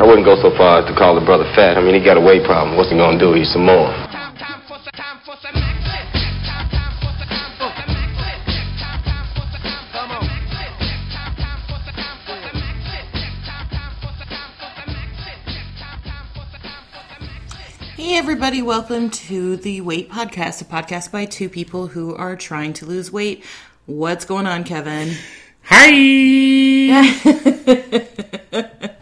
I wouldn't go so far as to call the brother fat. I mean, he got a weight problem. What's he gonna do? Eat some more. Hey, everybody, welcome to the Weight Podcast, a podcast by two people who are trying to lose weight. What's going on, Kevin? Hi.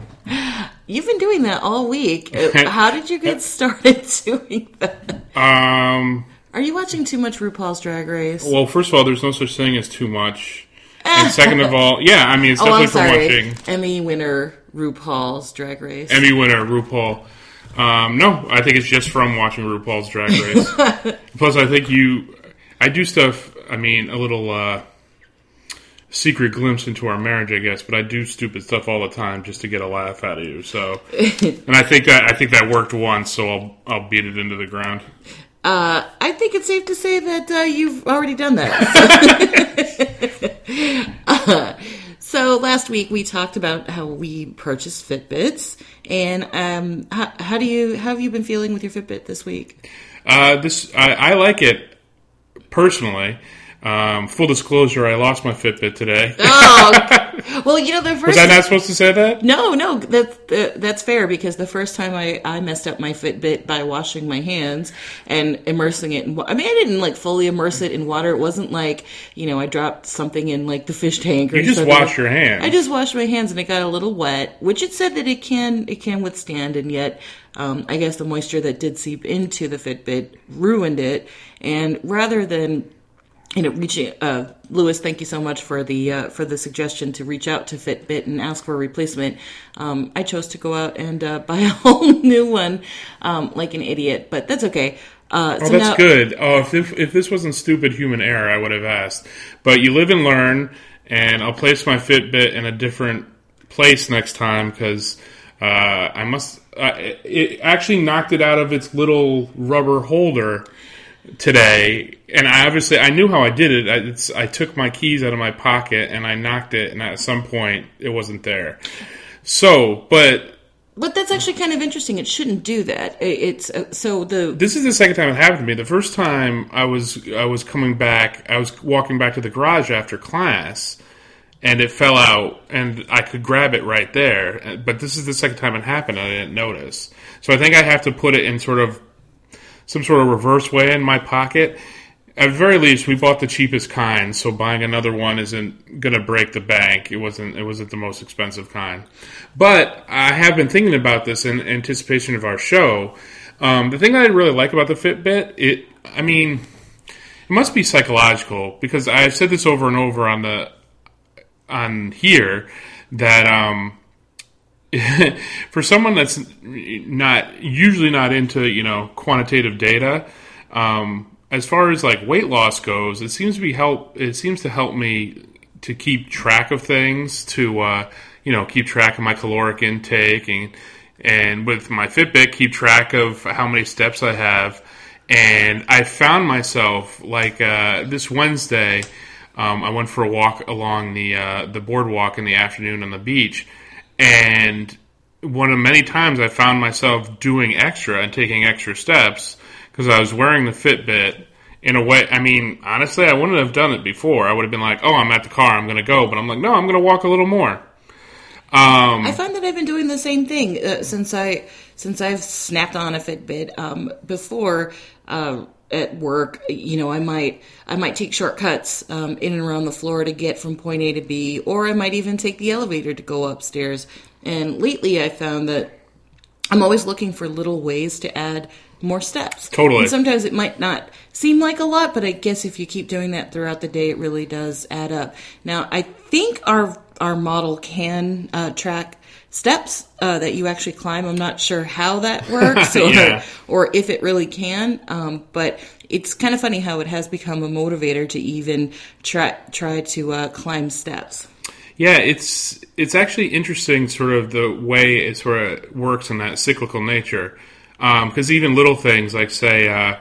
You've been doing that all week. How did you get started doing that? um. Are you watching too much RuPaul's Drag Race? Well, first of all, there's no such thing as too much. And second of all, yeah, I mean, it's oh, I'm definitely sorry. from watching Emmy winner RuPaul's Drag Race. Emmy winner RuPaul. Um, no, I think it's just from watching RuPaul's Drag Race. Plus, I think you, I do stuff. I mean, a little uh, secret glimpse into our marriage, I guess. But I do stupid stuff all the time just to get a laugh out of you. So, and I think that I think that worked once, so I'll I'll beat it into the ground. Uh, I think it's safe to say that uh, you've already done that. Uh, so last week we talked about how we purchased Fitbits, and um, how, how do you how have you been feeling with your Fitbit this week? Uh, this I, I like it personally. Um, full disclosure: I lost my Fitbit today. Oh, well, you know the first. Was I not supposed to say that? No, no, that's uh, that's fair because the first time I, I messed up my Fitbit by washing my hands and immersing it in. I mean, I didn't like fully immerse it in water. It wasn't like you know I dropped something in like the fish tank or You just something. wash your hands. I just washed my hands and it got a little wet, which it said that it can it can withstand, and yet um, I guess the moisture that did seep into the Fitbit ruined it. And rather than you know, reaching uh, Lewis, thank you so much for the uh, for the suggestion to reach out to Fitbit and ask for a replacement. Um, I chose to go out and uh, buy a whole new one, um, like an idiot, but that's okay. Uh, Oh, that's good. Oh, if, if if this wasn't stupid human error, I would have asked. But you live and learn, and I'll place my Fitbit in a different place next time because uh, I must. Uh, it actually knocked it out of its little rubber holder today, and I obviously I knew how I did it. I, it's, I took my keys out of my pocket and I knocked it, and at some point it wasn't there. So, but But that's actually kind of interesting. It shouldn't do that. It's uh, so the this is the second time it happened to me. The first time I was I was coming back, I was walking back to the garage after class, and it fell out, and I could grab it right there. But this is the second time it happened, and I didn't notice. So I think I have to put it in sort of some sort of reverse way in my pocket. At very least, we bought the cheapest kind, so buying another one isn't going to break the bank. It wasn't. It wasn't the most expensive kind. But I have been thinking about this in anticipation of our show. Um, the thing I really like about the Fitbit, it, I mean, it must be psychological because I've said this over and over on the on here that um, for someone that's not usually not into you know quantitative data, um, as far as like weight loss goes, it seems to be help. It seems to help me to keep track of things, to uh, you know keep track of my caloric intake, and and with my Fitbit, keep track of how many steps I have. And I found myself like uh, this Wednesday. Um, I went for a walk along the uh, the boardwalk in the afternoon on the beach, and one of many times I found myself doing extra and taking extra steps because I was wearing the Fitbit. In a way, I mean, honestly, I wouldn't have done it before. I would have been like, "Oh, I'm at the car, I'm going to go," but I'm like, "No, I'm going to walk a little more." I find that I've been doing the same thing uh, since I since I've snapped on a Fitbit. Um, before uh, at work, you know, I might I might take shortcuts um, in and around the floor to get from point A to B, or I might even take the elevator to go upstairs. And lately, I found that I'm always looking for little ways to add more steps. Totally. And sometimes it might not seem like a lot, but I guess if you keep doing that throughout the day, it really does add up. Now, I think our our model can uh, track steps uh, that you actually climb. I'm not sure how that works or, Yeah. or if it really can, um, but it's kind of funny how it has become a motivator to even try try to uh, climb steps. Yeah, it's it's actually interesting, sort of the way it sort of works in that cyclical nature. Because even little things like, say, uh,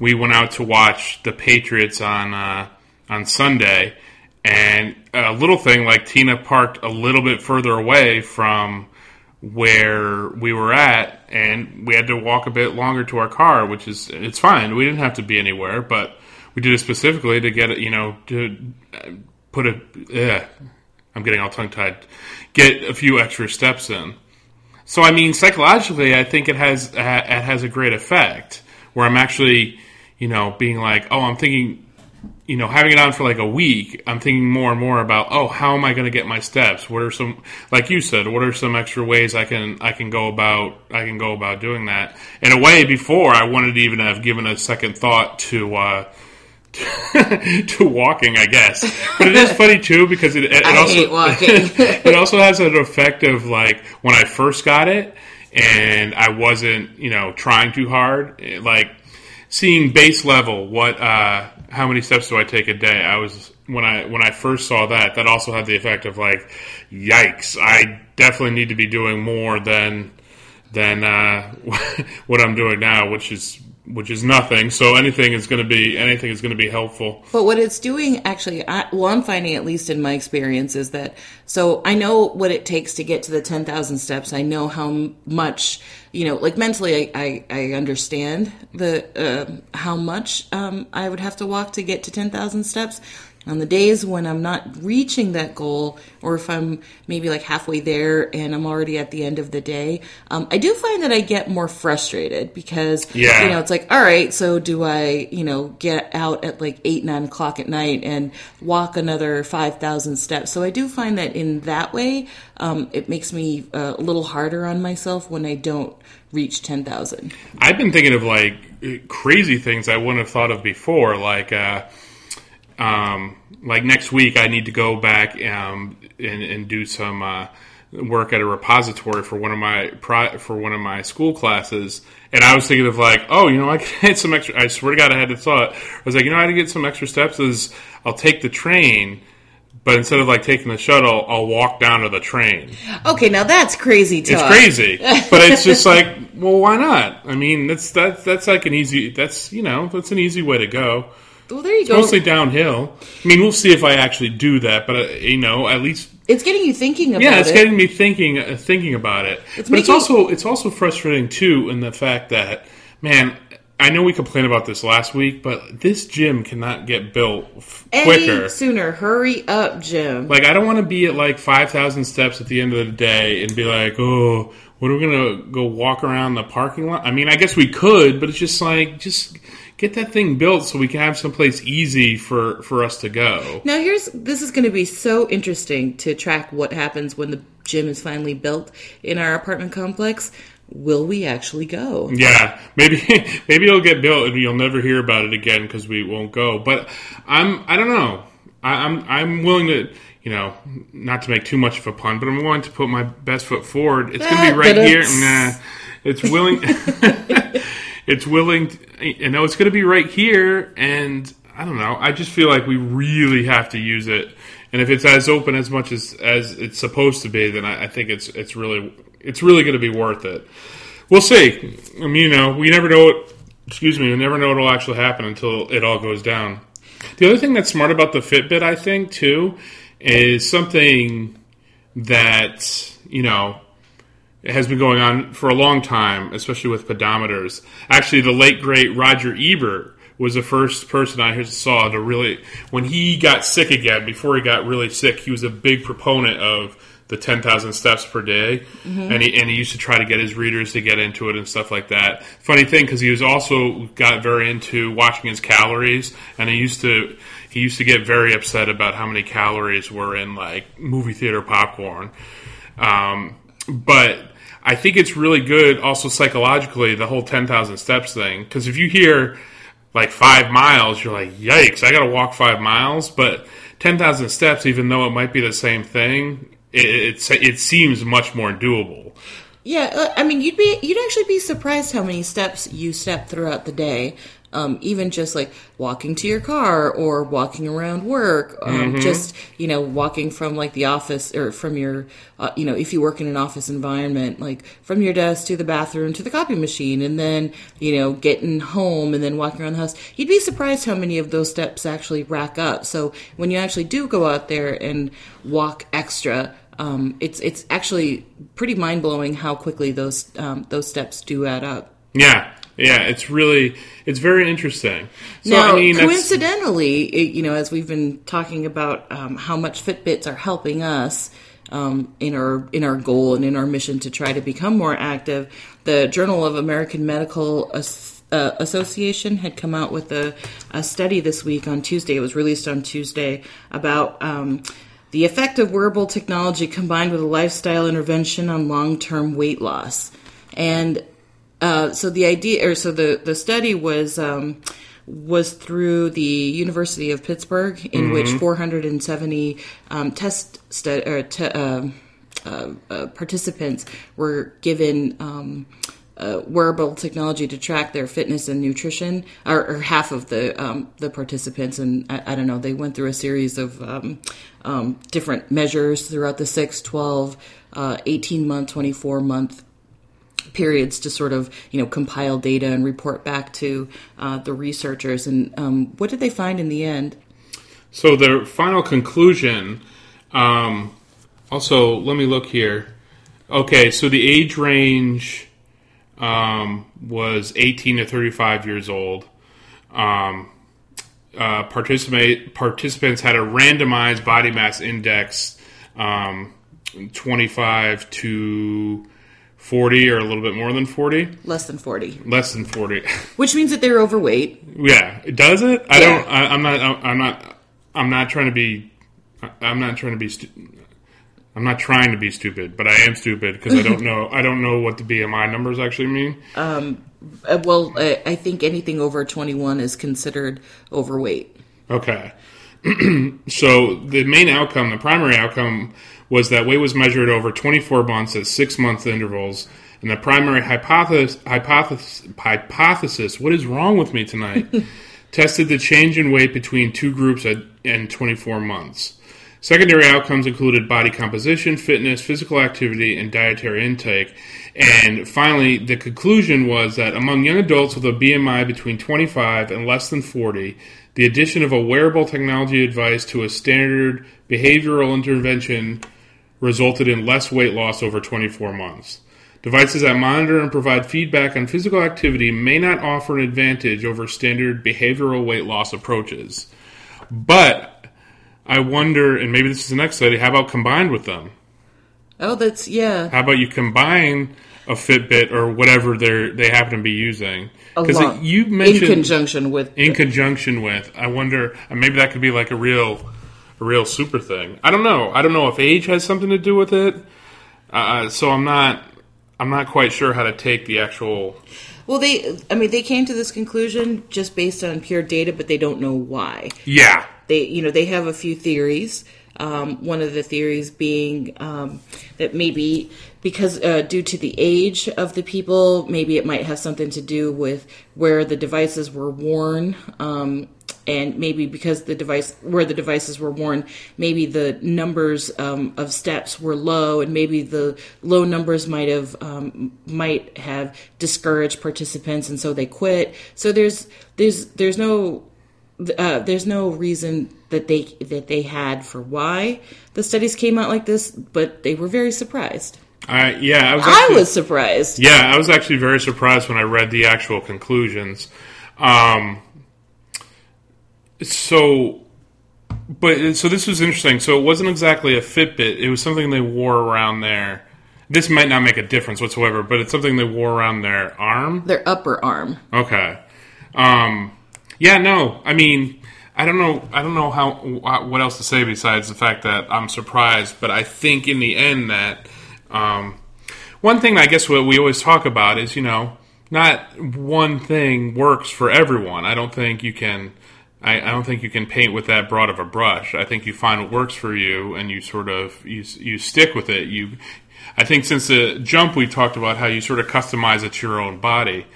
we went out to watch the Patriots on uh, on Sunday, and a little thing like Tina parked a little bit further away from where we were at, and we had to walk a bit longer to our car, which is it's fine. We didn't have to be anywhere, but we did it specifically to get it, you know, to uh, put a. Ugh, I'm getting all tongue tied. Get a few extra steps in. So I mean, psychologically, I think it has it has a great effect where I'm actually, you know, being like, oh, I'm thinking you know, having it on for like a week, I'm thinking more and more about, oh, how am I going to get my steps? What are some, like you said, what are some extra ways I can I can go about I can go about doing that? In a way, before I wanted to even have given a second thought to. Uh, to walking, I guess, but it is funny too because it, it I also hate walking. it also has an effect of like when I first got it and I wasn't you know trying too hard, like seeing base level what uh, how many steps do I take a day? I was when I when I first saw that, that also had the effect of like, yikes! I definitely need to be doing more than than uh, what I'm doing now, which is which is nothing. So anything is going to be anything is going to be helpful. But what it's doing, actually, I, well, I'm finding at least in my experience is that so I know what it takes to get to the 10,000 steps. I know how much, you know, like mentally, I I, I understand the uh, how much um, I would have to walk to get to 10,000 steps. On the days when I'm not reaching that goal, or if I'm maybe like halfway there and I'm already at the end of the day, um, I do find that I get more frustrated because, Yeah. you know, it's like, all right, so do I, you know, get out at like eight, nine o'clock at night and walk another 5,000 steps? So I do find that in that way, um, it makes me uh, a little harder on myself when I don't reach 10,000. I've been thinking of like crazy things I wouldn't have thought of before, like uh, um, like next week I need to go back um, and, and do some uh, work at a repository for one of my for one of my school classes, and I was thinking of like, oh, you know, I could get some extra. I swear to God, I had the thought. I was like, you know, I had to get some extra steps. Is I'll take the train. But instead of like taking the shuttle, I'll walk down to the train. Okay, now that's crazy It's crazy, but it's just like, well, why not? I mean, that's that's that's like an easy. That's you know, that's an easy way to go. Well, there you go. Mostly downhill. I mean, we'll see if I actually do that, but uh, you know, at least it's getting you thinking about it. yeah, it's it. getting me thinking uh, thinking about it. It's but it's also it's also frustrating too in the fact that man, I know we complained about this last week, but this gym cannot get built f- Any quicker. sooner. Hurry up, Jim. Like I don't want to be at like five thousand steps at the end of the day and be like, oh, what are we gonna go walk around the parking lot? I mean, I guess we could, but it's just like just get that thing built so we can have someplace easy for for us to go. Now here's this is going to be so interesting to track what happens when the gym is finally built in our apartment complex. Will we actually go? Yeah, maybe maybe it'll get built and you'll never hear about it again because we won't go. But I'm I don't know. I, I'm I'm willing to you know not to make too much of a pun, but I'm willing to put my best foot forward. It's gonna be ah, right here. Nah, it's willing. it's willing. To, you know, it's gonna be right here, and I don't know. I just feel like we really have to use it. And if it's as open as much as, as it's supposed to be, then I, I think it's it's really it's really going to be worth it. We'll see. I mean, you know, we never know what. Excuse me, we never know what will actually happen until it all goes down. The other thing that's smart about the Fitbit, I think, too, is something that you know has been going on for a long time, especially with pedometers. Actually, the late great Roger Ebert was the first person I saw to really, when he got sick again, before he got really sick, he was a big proponent of the 10,000 steps per day. And, he, and he used to try to get his readers to get into it and stuff like that. Funny thing, because he was also got very into watching his calories, and he used to. He used to get very upset about how many calories were in like movie theater popcorn. Um, but I think it's really good also psychologically the whole 10,000 steps thing because if you hear like 5 miles you're like yikes I got to walk 5 miles but 10,000 steps even though it might be the same thing it it, it seems much more doable. Yeah, uh, I mean, you'd be you'd actually be surprised how many steps you step throughout the day. Um, even just like walking to your car or walking around work, um, just you know, walking from like the office or from your, uh, you know, if you work in an office environment, like from your desk to the bathroom to the copy machine, and then you know, getting home and then walking around the house. You'd be surprised how many of those steps actually rack up. So when you actually do go out there and walk extra, um, it's it's actually pretty mind blowing how quickly those um, those steps do add up. Yeah, yeah, it's really it's very interesting. So now, I mean, coincidentally, it, you know, as we've been talking about um, how much Fitbits are helping us um, in our in our goal and in our mission to try to become more active, the Journal of American Medical As- uh, Association had come out with a, a study this week on Tuesday. It was released on Tuesday about. Um, the effect of wearable technology combined with a lifestyle intervention on long-term weight loss, and uh, so the idea, or so the the study was um, was through the University of Pittsburgh, in which 470 um, test stu- or te- uh, uh, uh, participants were given. Um, uh, wearable technology to track their fitness and nutrition, or, or half of the um, the participants, and I, I don't know. They went through a series of um, um, different measures throughout the 6, 12, uh, 18 month, 24 month periods to sort of you know compile data and report back to uh, the researchers. And um, what did they find in the end? So the final conclusion. Um, also, let me look here. Okay, so the age range um, was 18 to 35 years old. Um, uh, participate participants had a randomized body mass index, um, 25 to 40, or a little bit more than 40, Less than forty, less than 40. which means that they're overweight. Yeah, does it? I Yeah. don't. I, I'm not. I'm not. I'm not trying to be. I'm not trying to be. Stu- I'm not trying to be stupid, but I am stupid because I don't know. I don't know what the BMI numbers actually mean. Uh, well, I, I think anything over twenty one is considered overweight. Okay. so the main outcome, the primary outcome, was that weight was measured over 24 months at six month intervals, and the primary hypothesis, hypothesis, hypothesis what is wrong with me tonight, tested the change in weight between two groups at in 24 months. Secondary outcomes included body composition, fitness, physical activity, and dietary intake. And finally, the conclusion was that among young adults with a BMI between 25 and less than 40, the addition of a wearable technology device to a standard behavioral intervention resulted in less weight loss over 24 months. Devices that monitor and provide feedback on physical activity may not offer an advantage over standard behavioral weight loss approaches. But I wonder, and maybe this is the next study, how about combined with them? Oh, that's yeah. How about you combine a Fitbit or whatever they they happen to be using? Because you in mentioned conjunction with in conjunction with. I wonder, uh, maybe that could be like a real, a real super thing. I don't know. I don't know if age has something to do with it. Uh, so I'm not, I'm not quite sure how to take the actual. well, they I mean they came to this conclusion just based on pure data, but they don't know why. Yeah, they you know they have a few theories um, one of the theories being um, that maybe because uh, due to the age of the people maybe it might have something to do with where the devices were worn um, and maybe because the device where the devices were worn maybe the numbers um, of steps were low and maybe the low numbers might have um, might have discouraged participants and so they quit so there's there's there's no uh, there's no reason that they that they had for why the studies came out like this, but they were very surprised. I yeah, I was. I was surprised. Yeah, I was actually very surprised when I read the actual conclusions. Um, so, but so this was interesting. So it wasn't exactly a Fitbit; it was something they wore around their. This might not make a difference whatsoever, but it's something they wore around their arm. Their upper arm. Okay. Um, yeah, no. I mean, I don't know. I don't know how what else to say besides the fact that I'm surprised. But I think in the end that um, one thing I guess what we always talk about is you know not one thing works for everyone. I don't think you can. I, I don't think you can paint with that broad of a brush. I think you find what works for you, and you sort of you you stick with it. You, I think since the jump we talked about how you sort of customize it to your own body.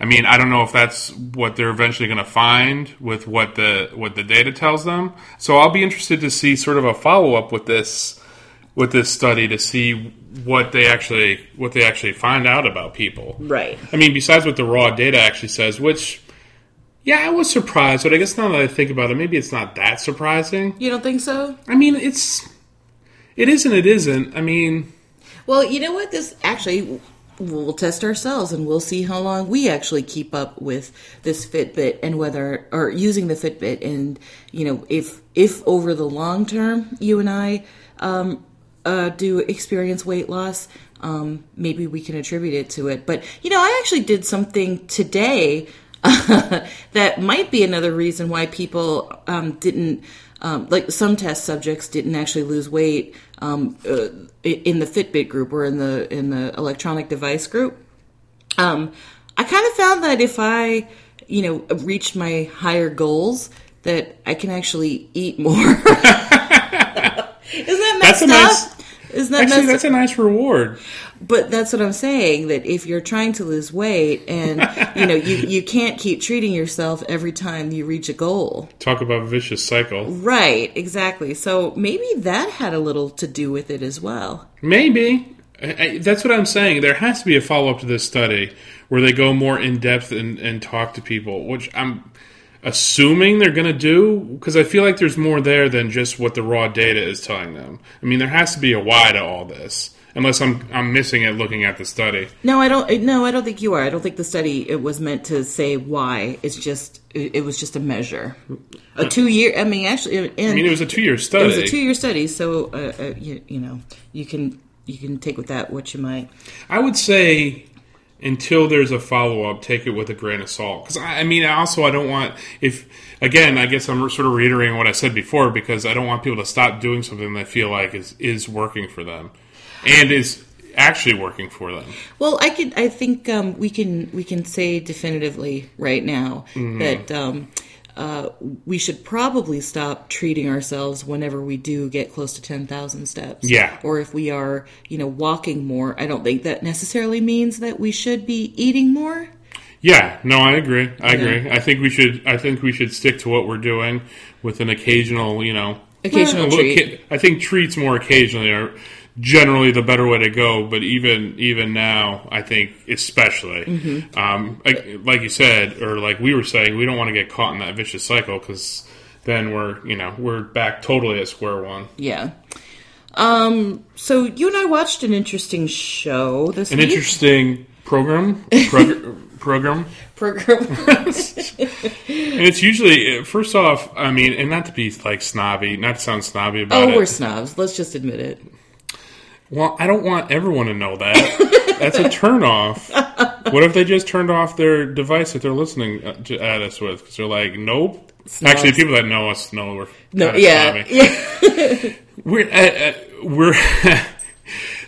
I mean, I don't know if that's what they're eventually going to find with what the what the data tells them. So I'll be interested to see sort of a follow up with this with this study to see what they actually what they actually find out about people. Right. I mean, besides what the raw data actually says, which yeah, I was surprised, but I guess now that I think about it, maybe it's not that surprising. You don't think so? I mean, it's It isn't. It isn't. I mean, Well, you know what? This actually, we'll test ourselves and we'll see how long we actually keep up with this Fitbit and whether, or using the Fitbit, and you know, if if over the long term you and I um, uh, do experience weight loss, um, maybe we can attribute it to it. But you know, I actually did something today that might be another reason why people um, didn't. Um, like some test subjects didn't actually lose weight um, uh, in the Fitbit group or in the in the electronic device group. Um, I kind of found that if I, you know, reached my higher goals, that I can actually eat more. Isn't that That's messed a up? nice- Isn't that actually, messed that's a nice reward. but that's what I'm saying. That if you're trying to lose weight and you know you you can't keep treating yourself every time you reach a goal. Talk about a vicious cycle. Right, exactly. So maybe that had a little to do with it as well. Maybe. I, I, that's what I'm saying. There has to be a follow up to this study where they go more in depth and, and talk to people, which I'm assuming they're going to do because I feel like there's more there than just what the raw data is telling them. I mean, there has to be a why to all this, unless I'm I'm missing it looking at the study. No, I don't. No, I don't think you are. I don't think the study it was meant to say why. It's just it, was just a measure. A two year. I mean, actually, and I mean, it was a two year study. it was a two year study. So uh, uh, you, you know you can you can take with that what you might. I would say until there's a follow up, take it with a grain of salt. Because I, I mean, also I don't want if again, I guess I'm sort of reiterating what I said before because I don't want people to stop doing something they feel like is is working for them and is actually working for them. Well, I can. I think um, we can we can say definitively right now Mm-hmm. that um, uh, we should probably stop treating ourselves whenever we do get close to ten thousand steps. Yeah. Or if we are, you know, walking more. I don't think that necessarily means that we should be eating more. Yeah, no, I agree. I agree. I think we should. I think we should stick to what we're doing with an occasional, you know, Occasional well, treat. I think treats more occasionally are generally the better way to go. But even even now, I think especially, Mm-hmm. um, like, like you said, or like we were saying, we don't want to get caught in that vicious cycle because then we're you know we're back totally at square one. Yeah. Um. So you and I watched an interesting show this An week. interesting program. Prog- program. program. And it's usually first off, I mean, and not to be like snobby, not to sound snobby about oh, it. we're snobs. Let's just admit it. Well, I don't want everyone to know that. That's a turnoff. What if they just turned off their device that they're listening uh, to- at us with? Because they're like, nope. Actually, people that know us know we're No. Yeah. snobby. Yeah. We're uh, uh, we're.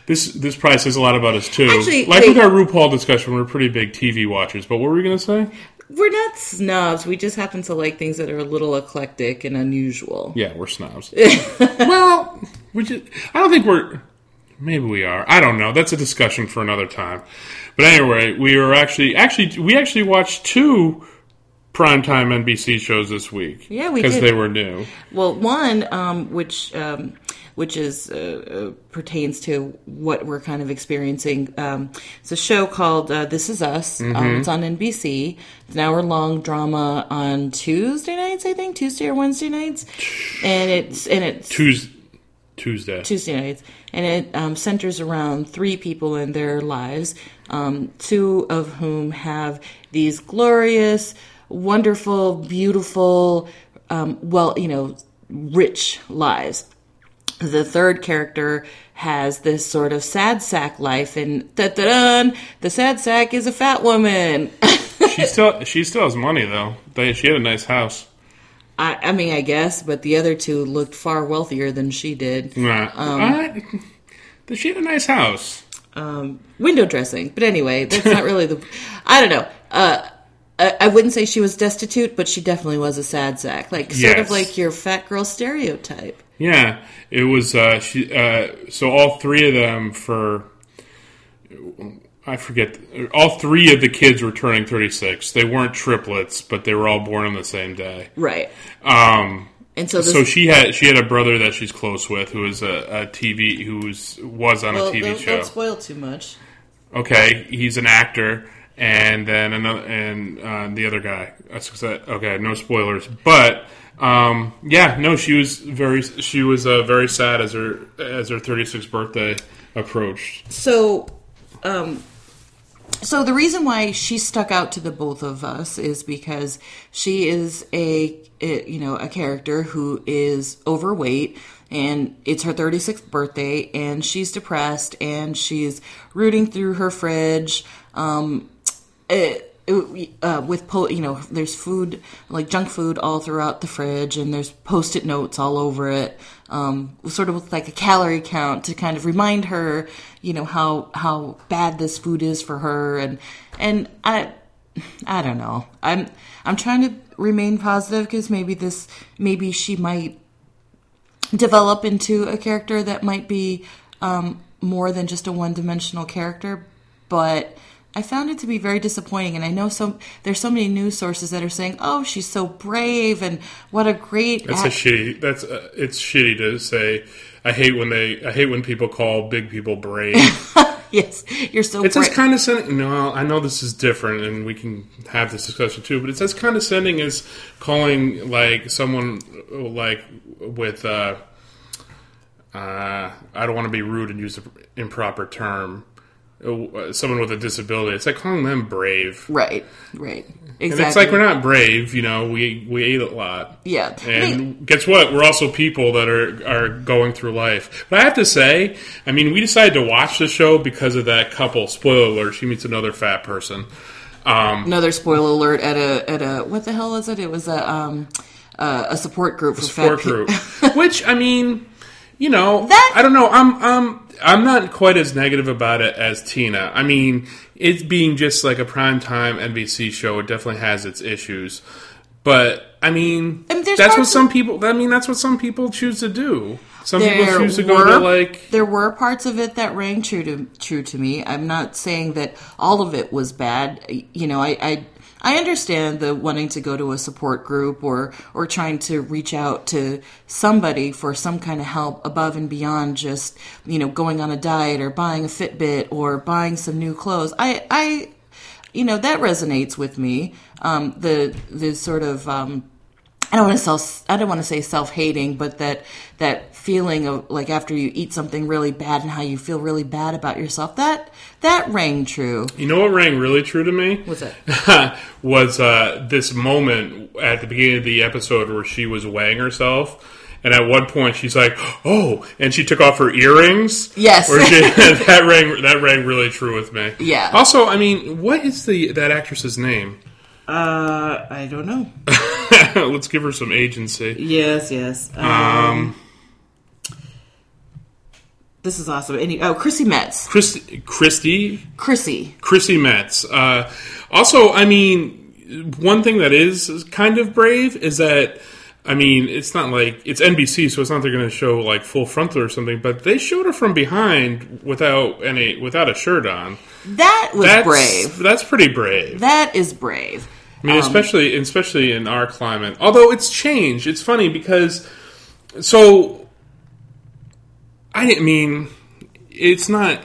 This this probably says a lot about us too. Actually, like wait. with our RuPaul discussion, we're pretty big TV watchers. But what were we going to say? We're not snobs. We just happen to like things that are a little eclectic and unusual. Yeah, we're snobs. well, we just, I don't think we're. Maybe we are. I don't know. That's a discussion for another time. But anyway, we were actually actually we actually watched two primetime NBC shows this week. Yeah, we because they were new. Well, one um, which um, which is uh, uh, pertains to what we're kind of experiencing. Um, it's a show called uh, This Is Us. Mm-hmm. Um, it's on NBC. It's an hour long drama on Tuesday nights, I think, Tuesday or Wednesday nights, and it's and it's Tuesday. Tuesday. Tuesday nights, and it um, centers around three people in their lives, um, two of whom have these glorious, wonderful, beautiful, um, well, you know, rich lives. The third character has this sort of sad sack life, and the sad sack is a fat woman. she still she still has money though. They, she had a nice house. I, I mean, I guess, but the other two looked far wealthier than she did. Nah. Um, I- she had a nice house. um, window dressing. But anyway, that's not really the. I don't know. Uh, I, I wouldn't say she was destitute, but she definitely was a sad sack, like sort of like your fat girl stereotype. Yeah, it was. Uh, she. Uh, so all three of them for. I forget. All three of the kids were turning thirty six. They weren't triplets, but they were all born on the same day. Right. Um, And so this. so she had she had a brother that she's close with who was a, a TV who was was on well, a TV don't, show. don't spoil too much. Okay, he's an actor, and then another and uh, the other guy. Okay, no spoilers, but um, yeah, no, she was very she was uh, very sad as her as her 36th birthday approached. So, um, so the reason why she stuck out to the both of us is because she is a, a you know a character who is overweight and it's her 36th birthday and she's depressed and she's rooting through her fridge um, it, uh, with po- you know there's food like junk food all throughout the fridge and there's post-it notes all over it um, sort of like a calorie count to kind of remind her you know how how bad this food is for her. And and i i don't know. I'm i'm trying to remain positive because maybe this maybe she might develop into a character that might be um, more than just a one-dimensional character. But I found it to be very disappointing, and I know so there's so many news sources that are saying, "Oh, she's so brave and what a great." That's act- a shitty. That's uh, it's shitty to say. I hate when they. I hate when people call big people brave. yes, you're so. It's bra- as condescending. No, I know this is different, and we can have this discussion too. But it's as condescending as calling like someone like with. Uh, uh, I don't want to be rude and use an improper term someone with a disability. It's like calling them brave. Right, right. Exactly. And it's like we're not brave, you know. We we ate a lot. Yeah. And guess what? We're also people that are are going through life. But I have to say, I mean, we decided to watch the show because of that couple. Spoiler alert: she meets another fat person. Um, another spoiler alert at a at a what the hell is it? It was a um, uh, a support group for support group. Which I mean, you know, that I don't know. I'm um I'm not quite as negative about it as Tina. I mean, it being just like a primetime NBC show, it definitely has its issues. But I mean, I mean that's what some people. I mean, that's what some people choose to do. Some people choose to were, go to like. There were parts of it that rang true to true to me. I'm not saying that all of it was bad. You know, I, I I understand the wanting to go to a support group or or trying to reach out to somebody for some kind of help above and beyond just you know going on a diet or buying a Fitbit or buying some new clothes. I I you know that resonates with me. Um, the the sort of um, I don't want to self, I don't want to say self-hating, but that that feeling of like after you eat something really bad and how you feel really bad about yourself. That that rang true. You know what rang really true to me? What's it? was uh, this moment at the beginning of the episode where she was weighing herself. And at one point, she's like, "Oh!" and she took off her earrings. Yes, she, that rang. That rang really true with me. Yeah. Also, I mean, what is the that actress's name? Uh, I don't know. Let's give her some agency. Yes, yes. Um, um this is awesome. Any, oh, Chrissy Metz. Christy, Christy. Chrissy. Chrissy Metz. Uh, also, I mean, one thing that is kind of brave is that. I mean, it's not like it's NBC, so it's not they're going to show like full frontal or something. But they showed her from behind without any without a shirt on. That was that's, brave. That's pretty brave. That is brave. I mean, um, especially especially in our climate. Although it's changed. It's funny because so I didn't mean, it's not.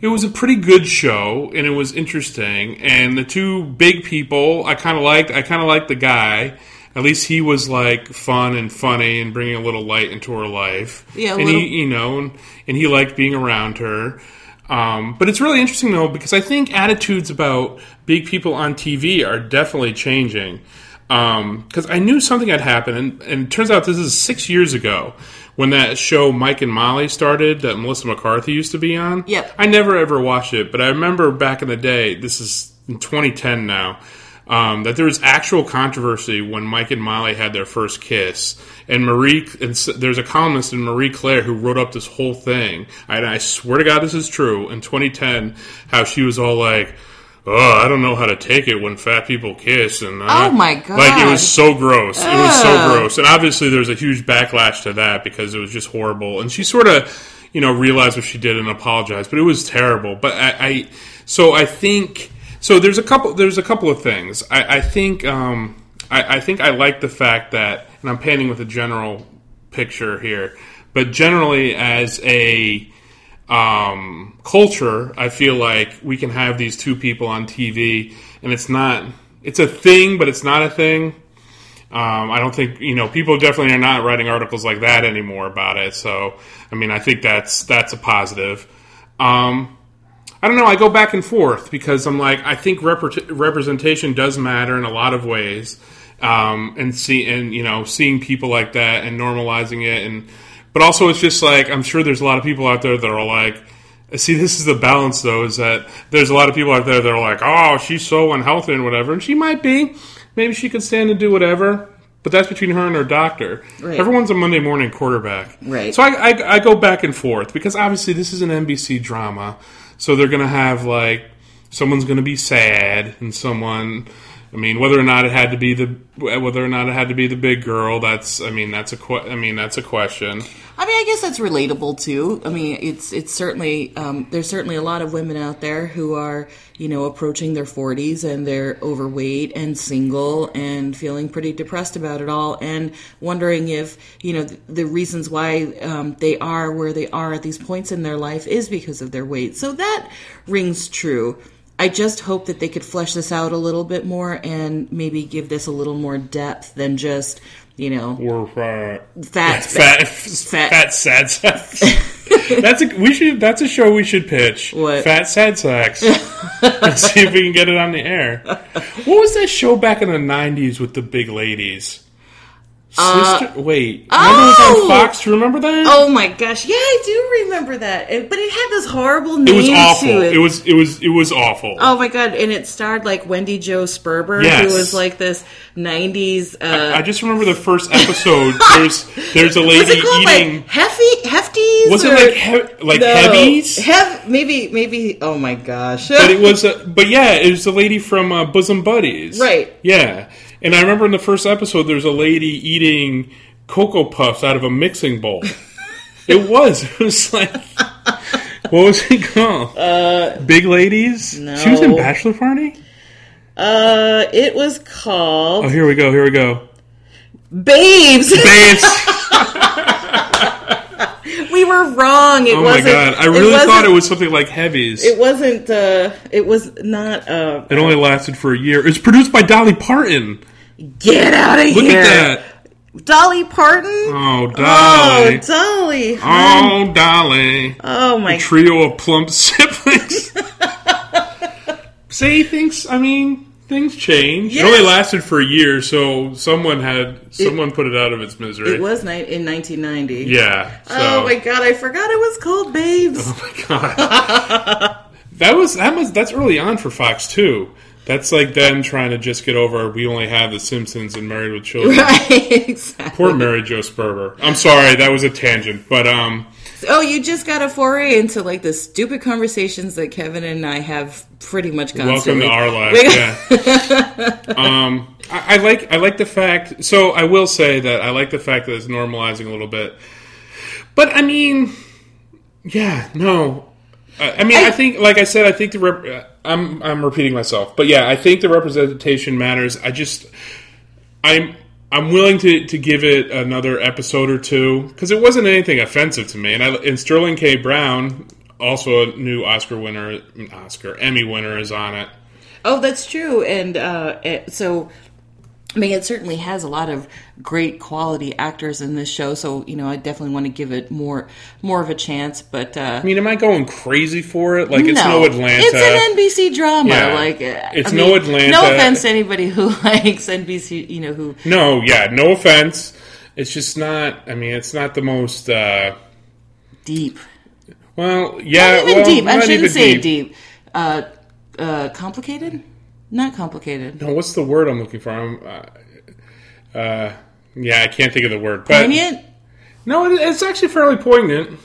It was a pretty good show, and it was interesting. And the two big people, I kind of liked. I kind of liked the guy. At least he was like fun and funny and bringing a little light into her life. Yeah, and little... he, you know, and, and he liked being around her. Um, but it's really interesting though because I think attitudes about big people on TV are definitely changing. Because um, I knew something had happened, and, and it turns out this is six years ago when that show Mike and Molly started that Melissa McCarthy used to be on. Yep. I never ever watched it, but I remember back in the day. This is in 2010 now. Um, that there was actual controversy when Mike and Molly had their first kiss, and Marie. And there's a columnist in Marie Claire who wrote up this whole thing. And I swear to God, this is true. In 2010, how she was all like oh, I don't know how to take it when fat people kiss. And uh, oh my god, like it was so gross. Ugh. It was so gross, and obviously there's a huge backlash to that because it was just horrible. And she sort of, you know, realized what she did and apologized, but it was terrible. But I, I so I think so. There's a couple. There's a couple of things. I, I think. Um, I, I think I like the fact that, and I'm painting with a general picture here, but generally as a um, culture, I feel like we can have these two people on TV, and it's not. It's a thing, but it's not a thing. Um, I don't think you know people definitely are not writing articles like that anymore about it. So, I mean, I think that's that's a positive. Um, I don't know. I go back and forth because I'm like, I think repre- representation does matter in a lot of ways, um, and see, and you know, seeing people like that and normalizing it, and but also it's just like I'm sure there's a lot of people out there that are like, see, this is the balance though, is that there's a lot of people out there that are like, oh, she's so unhealthy and whatever, and she might be, maybe she could stand and do whatever. But that's between her and her doctor. Right. Everyone's a Monday morning quarterback. Right. So I, I, I go back and forth because obviously this is an NBC drama. So they're going to have like someone's going to be sad and someone. I mean, whether or not it had to be the whether or not it had to be the big girl. That's I mean that's a que- I mean that's a question. I mean, I guess that's relatable too. I mean, it's it's certainly um, there's certainly a lot of women out there who are you know approaching their 40s and they're overweight and single and feeling pretty depressed about it all and wondering if you know the, reasons why um, they are where they are at these points in their life is because of their weight. So that rings true. I just hope that they could flesh this out a little bit more and maybe give this a little more depth than just you know Or uh, fat fat, fat- fat, sad sex. that's a we should. That's a show we should pitch. What? Fat sad sex. Let's see if we can get it on the air. What was that show back in the '90s with the big ladies? Sister, wait, remember it was oh! on Fox? Do you remember that? Oh my gosh, yeah, I do remember that. It- but it had this horrible name it was awful. to it. It was. It was. It was awful. oh my god, and it starred like Wendy Jo Sperber, Yes. who was like this '90s. Uh, I just remember the first episode. There's there's a lady called eating. like Heffy Hefties? was it like he, like No. heavies? Hev, maybe maybe. Oh my gosh. but it was, uh, but yeah, it was the lady from uh, Bosom Buddies, Right. Yeah, and I remember in the first episode, there's a lady eating cocoa puffs out of a mixing bowl. it was, it was like, what was it called? Uh, Big Ladies. She was in. Bachelor Party. uh, it was called. Oh, here we go. Here we go. Babes. Babes. we were wrong. It Oh my wasn't. god! I really wasn't- thought it was something like Heavies. It wasn't. Uh, it was not. Uh, It only lasted for a year. It's produced by Dolly Parton. Get out of Look here. at that. Dolly Parton. Oh, oh Dolly. Oh, Dolly. Oh, Dolly. Oh my. Trio of plump siblings. See, things, I mean, things change. It only lasted for a year, so someone had, someone put it out of its misery. It was ni- in 1990. Yeah. So. Oh my god, I forgot it was called Babes. Oh my god. that was, that was, that's early on for Fox, too. That's like them trying to just get over, we only have The Simpsons and Married with Children. right, exactly. Poor Mary Jo Sperber. I'm sorry, that was a tangent, but um, Oh, you just got a foray into like the stupid conversations that Kevin and I have pretty much welcome constantly. to our life. Yeah. um, I, I like I like the fact. So I will say that I like the fact that it's normalizing a little bit. But I mean, yeah, no. I, mean, I, I- think, like I said, I think the rep- uh, I'm I'm repeating myself, but yeah, I think the representation matters. I just I'm I'm willing to, to give it another episode or two because it wasn't anything offensive to me. And I, and Sterling K. Brown, also a new Oscar winner, Oscar Emmy winner, is on it. Oh, that's true. And uh, so, I mean, it certainly has a lot of great quality actors in this show. So, you know, I definitely want to give it more more of a chance. But uh, I mean, am I going crazy for it? Like it's no, Atlanta. It's an NBC drama. Yeah. Like uh, It's I no mean, Atlanta. No offense to anybody who likes NBC. You know who. no, yeah, no offense. It's just not. I mean, it's not the most. uh Deep. Well, yeah, Not even well, deep. I shouldn't say deep. Uh, uh, complicated? Not complicated. No, what's the word I'm looking for? I'm, uh, uh, yeah, I can't think of the word. But Poignant? No, it, it's actually fairly poignant.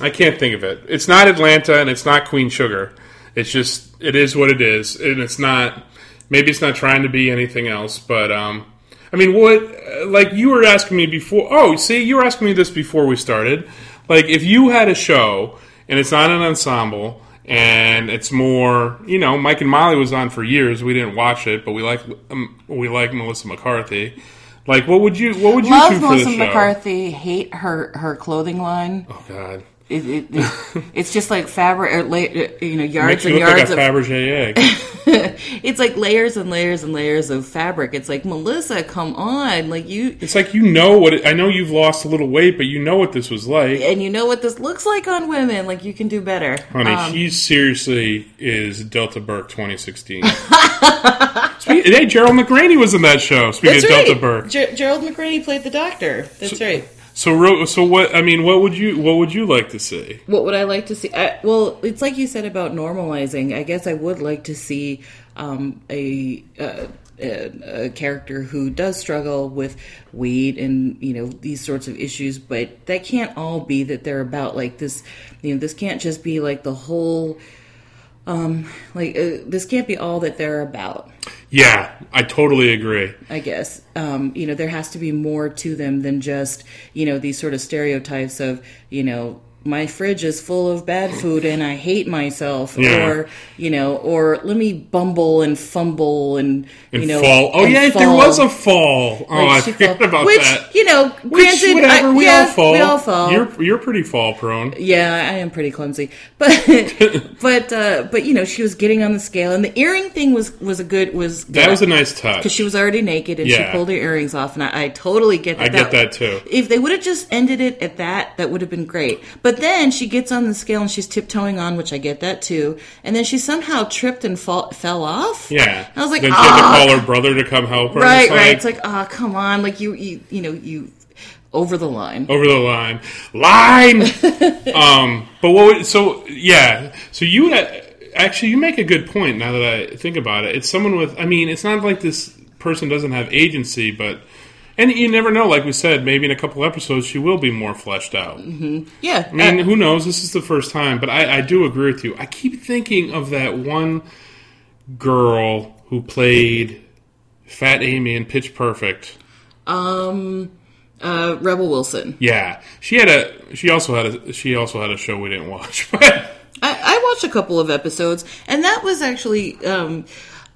I can't think of it. It's not Atlanta and it's not Queen Sugar. It's just it is what it is, and it's not. Maybe it's not trying to be anything else, but um, I mean, what? uh, Like you were asking me before. Oh, see, you were asking me this before we started. Like if you had a show and it's not an ensemble and it's more, you know, Mike and Molly was on for years. We didn't watch it, but we like um, we like Melissa McCarthy. Like, what would you what would you Love Melissa? McCarthy. Hate her her clothing line. Oh God. It, it, it- it's just like fabric, or, la- you know, yards you and like yards a of. Fabergé egg. it's like layers and layers and layers of fabric. It's like Melissa, come on, like you. It's like you know what. It, I know you've lost a little weight, but you know what this was like. And you know what this looks like on women. Like you can do better. Honey, Um, she seriously is Delta Burke 2016. Hey, Gerald McRaney was in that show. Speaking that's of right. Delta Burke. Ger- Gerald McRaney played the doctor. That's right. So, real- so what? I mean, what would you what would you like to see? What would I like to see? I, well, it's like you said about normalizing. I guess I would like to see um, a, a a character who does struggle with weight and you know these sorts of issues, but that can't all be that they're about like this. You know, this can't just be like the whole. Um, like uh, this can't be all that they're about. Yeah, I totally agree. I guess. Um, you know, there has to be more to them than just, you know, these sort of stereotypes of, you know, my fridge is full of bad food and I hate myself, Yeah. or you know, or let me bumble and fumble and, And you know, fall. Oh yeah, there was a fall. Oh, I forgot about which, that. you know, Which, whatever, I- we yeah, all fall. We all fall. You're you're pretty fall prone. Yeah, I am pretty clumsy, but but uh, but you know, she was getting on the scale, and the earring thing was was a good was good That was a nice touch. because she was already naked and she pulled her earrings off, and I, I totally get that. I get that too. If they would have just ended it at that, that would have been great. But then she gets on the scale and she's tiptoeing on, which I get that too. And then she somehow tripped and fall, fell off. Yeah. I was like, then she had to "Ah." call her brother to come help her. right, It's right. like, It's like, oh, come on, like you, you, you know, you over the line. over the line. Line. um, but what? Would, so yeah. So you would actually you make a good point. Now that I think about it, it's someone with. I mean, it's not like this person doesn't have agency, but. And you never know, like we said, maybe in a couple episodes she will be more fleshed out. Yeah, I mean, uh, who knows? This is the first time, but I, I do agree with you. I keep thinking of that one girl who played Fat Amy in Pitch Perfect. um, uh, Rebel Wilson. Yeah, she had a. She also had a. She also had a show we didn't watch. But I, I watched a couple of episodes, and that was actually um,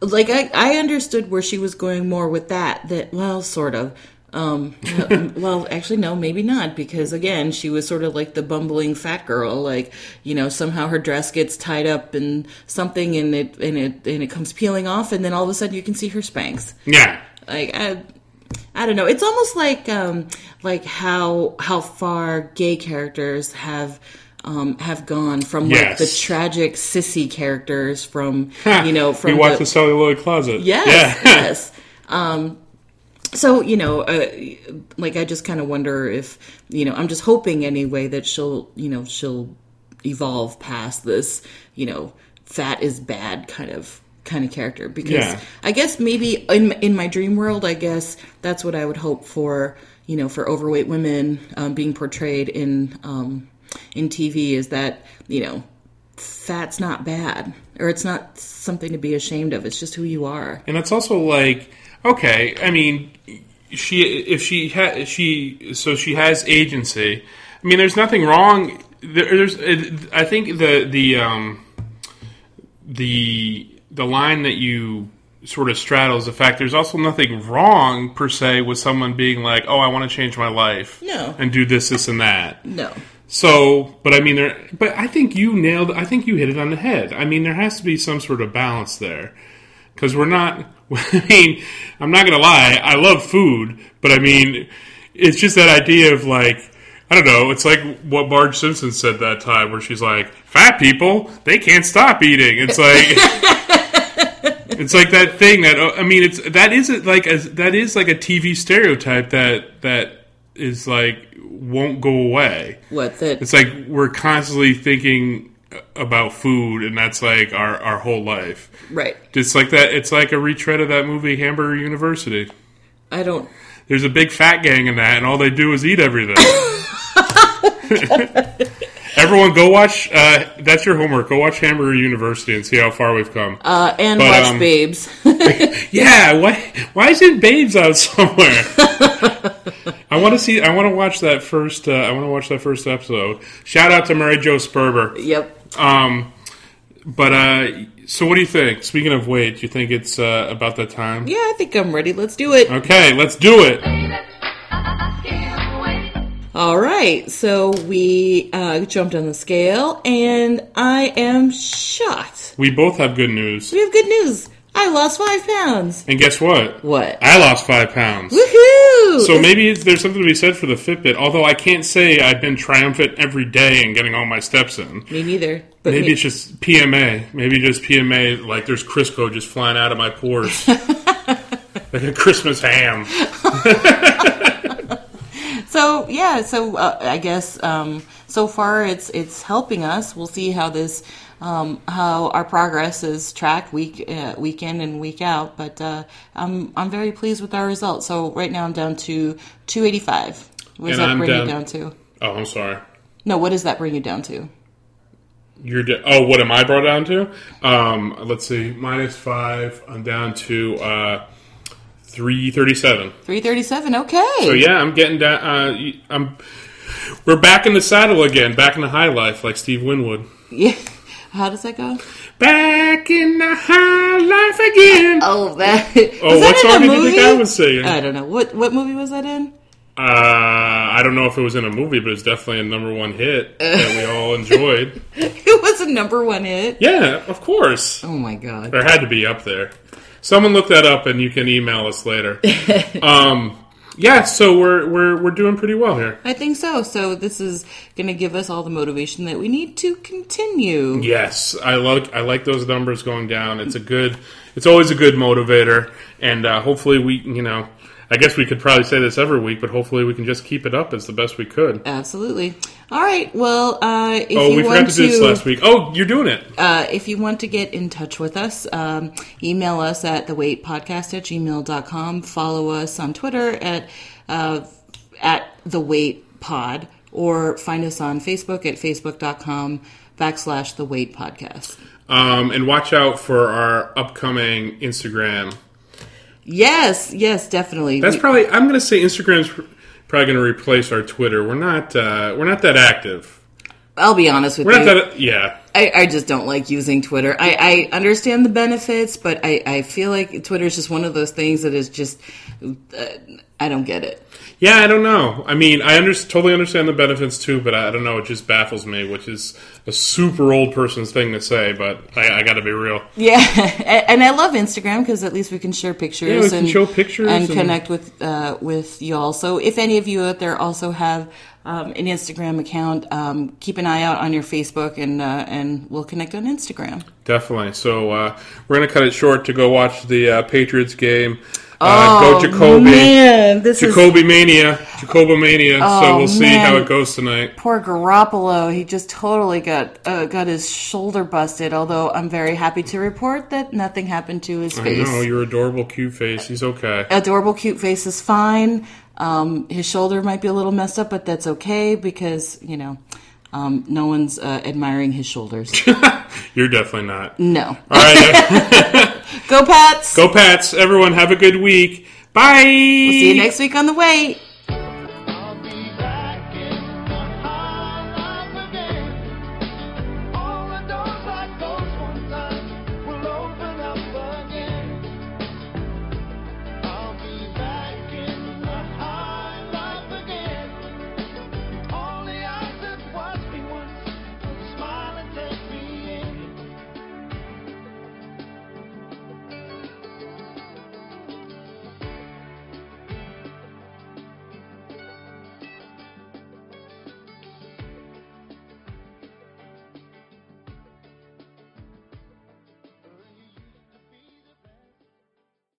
like I, I understood where she was going more with that. That well, sort of. Um, well, actually, no, maybe not, because again, she was sort of like the bumbling fat girl. Like, you know, somehow her dress gets tied up in something, and it and it and it comes peeling off, and then all of a sudden you can see her Spanx yeah, like I, I don't know. It's almost like um, like how how far gay characters have um, have gone from like the tragic sissy characters from you know from we watched the, the celluloid closet. yes yeah. yes. Um, so you know, uh, like I just kind of wonder if you know I'm just hoping anyway that she'll you know she'll evolve past this you know fat is bad kind of kind of character. Because Yeah. I guess maybe in in my dream world I guess that's what I would hope for you know for overweight women um, being portrayed in um, in TV is that you know fat's not bad or it's not something to be ashamed of. It's just who you are. And it's also like, okay, I mean, she if she ha- she so she has agency. I mean, there's nothing wrong. There, there's, I think the the um, the the line that you sort of straddles the fact there's also nothing wrong per se with someone being like, oh, I want to change my life, No. and do this, this, and that. no So, but I mean, there. But I think you nailed. I think you hit it on the head. I mean, there has to be some sort of balance there, because we're not. I mean, I'm not gonna lie. I love food, but I mean, it's just that idea of like. I don't know. It's like what Marge Simpson said that time, where she's like, "Fat people, they can't stop eating." It's like, it's like that thing that uh, I mean, it's that is like a that is like a TV stereotype that that is like won't go away. what that It's like we're constantly thinking about food, and that's like our, our whole life. right It's like that. It's like a retread of that movie Hamburger University. i don't There's a big fat gang in that, and all they do is eat everything. Everyone, go watch. Uh, that's your homework. Go watch Hamburger University and see how far we've come. uh and But, watch um, babes yeah, why? Why isn't Babes out somewhere? I want to see. I want to watch that first. Uh, I want to watch that first episode. Shout out to Mary Jo Sperber. yep Um, but uh, so what do you think? Speaking of weight, do you think it's uh, about that time? yeah i think i'm ready let's do it Okay, let's do it. All right, so we uh, jumped on the scale, and I am shocked. We both have good news. We have good news. I lost five pounds. And guess what? What? I lost five pounds. Woohoo! So maybe there's something to be said for the Fitbit. Although I can't say I've been triumphant every day and getting all my steps in. me neither. But Maybe me- it's just PMA. Maybe just PMA. Like there's Crisco just flying out of my pores, like a Christmas ham. So yeah, so uh, I guess um, so far it's it's helping us. We'll see how this um, how our progress is tracked week uh, week in and week out. But uh, I'm I'm very pleased with our results. So right now I'm down to 285. What does And that I'm bring down- you down to? Oh, I'm sorry. No, what does that bring you down to? You're da- oh, what am I brought down to? Um, let's see, minus five. I'm down to uh, three thirty-seven. 337. Okay. So yeah, I'm getting down. Uh, I'm. We're back in the saddle again, back in the high life, like Steve Winwood. Yeah. How does that go? Back in the high life again. Oh, that. Oh, was that what song did you think I was singing? I don't know. What what movie was that in? Uh, I don't know if it was in a movie, but it's definitely a number one hit that we all enjoyed. It was a number one hit. Yeah, of course. Oh my god. There had to be up there. Someone look that up, and you can email us later. um, yeah, so we're we're we're doing pretty well here. I think so. So this is going to give us all the motivation that we need to continue. Yes, I like I like those numbers going down. It's a good. It's always a good motivator, and uh, hopefully we, you know, I guess we could probably say this every week, but hopefully we can just keep it up as the best we could. Absolutely. All right. Well, uh, if Oh, you we want forgot to do this last week. Oh, you're doing it. Uh, if you want to get in touch with us, um, email us at theweightpodcast at gmail.com. Follow us on Twitter at, uh, at theweightpod or find us on Facebook at facebook.com backslash the weight podcast. Um, and watch out for our upcoming Instagram. Yes, yes, definitely. That's We- probably. I'm going to say Instagram's probably going to replace our Twitter. We're not. Uh, we're not that active. I'll be honest with We're you. that. Yeah. I, I just don't like using Twitter. I, I understand the benefits, but I, I feel like Twitter is just one of those things that is just, uh, I don't get it. Yeah, I don't know. I mean, I under- totally understand the benefits too, but I, I don't know. It just baffles me, which is a super old person's thing to say. But I, I got to be real. Yeah, and and I love Instagram because at least we can share pictures Yeah, we can and show pictures and, and- connect with uh, with y'all. So if any of you out there also have um, an Instagram account, um, keep an eye out on your Facebook, and uh, and we'll connect on Instagram. Definitely. So uh, we're going to cut it short to go watch the uh, Patriots game. Uh, go Jacoby. Oh, man, this is Jacoby mania. Jacoby mania. so Oh, we'll see how it goes tonight. poor Garoppolo. He just totally got uh, got his shoulder busted. Although I'm very happy to report that nothing happened to his I face. know, your adorable cute face. He's okay. adorable, cute face is fine. Um, his shoulder might be a little messed up, but that's okay because you know um, no one's uh, admiring his shoulders. You're definitely not. No, All right. go Pats! go Pats. Everyone have a good week. Bye. See you next week on the way.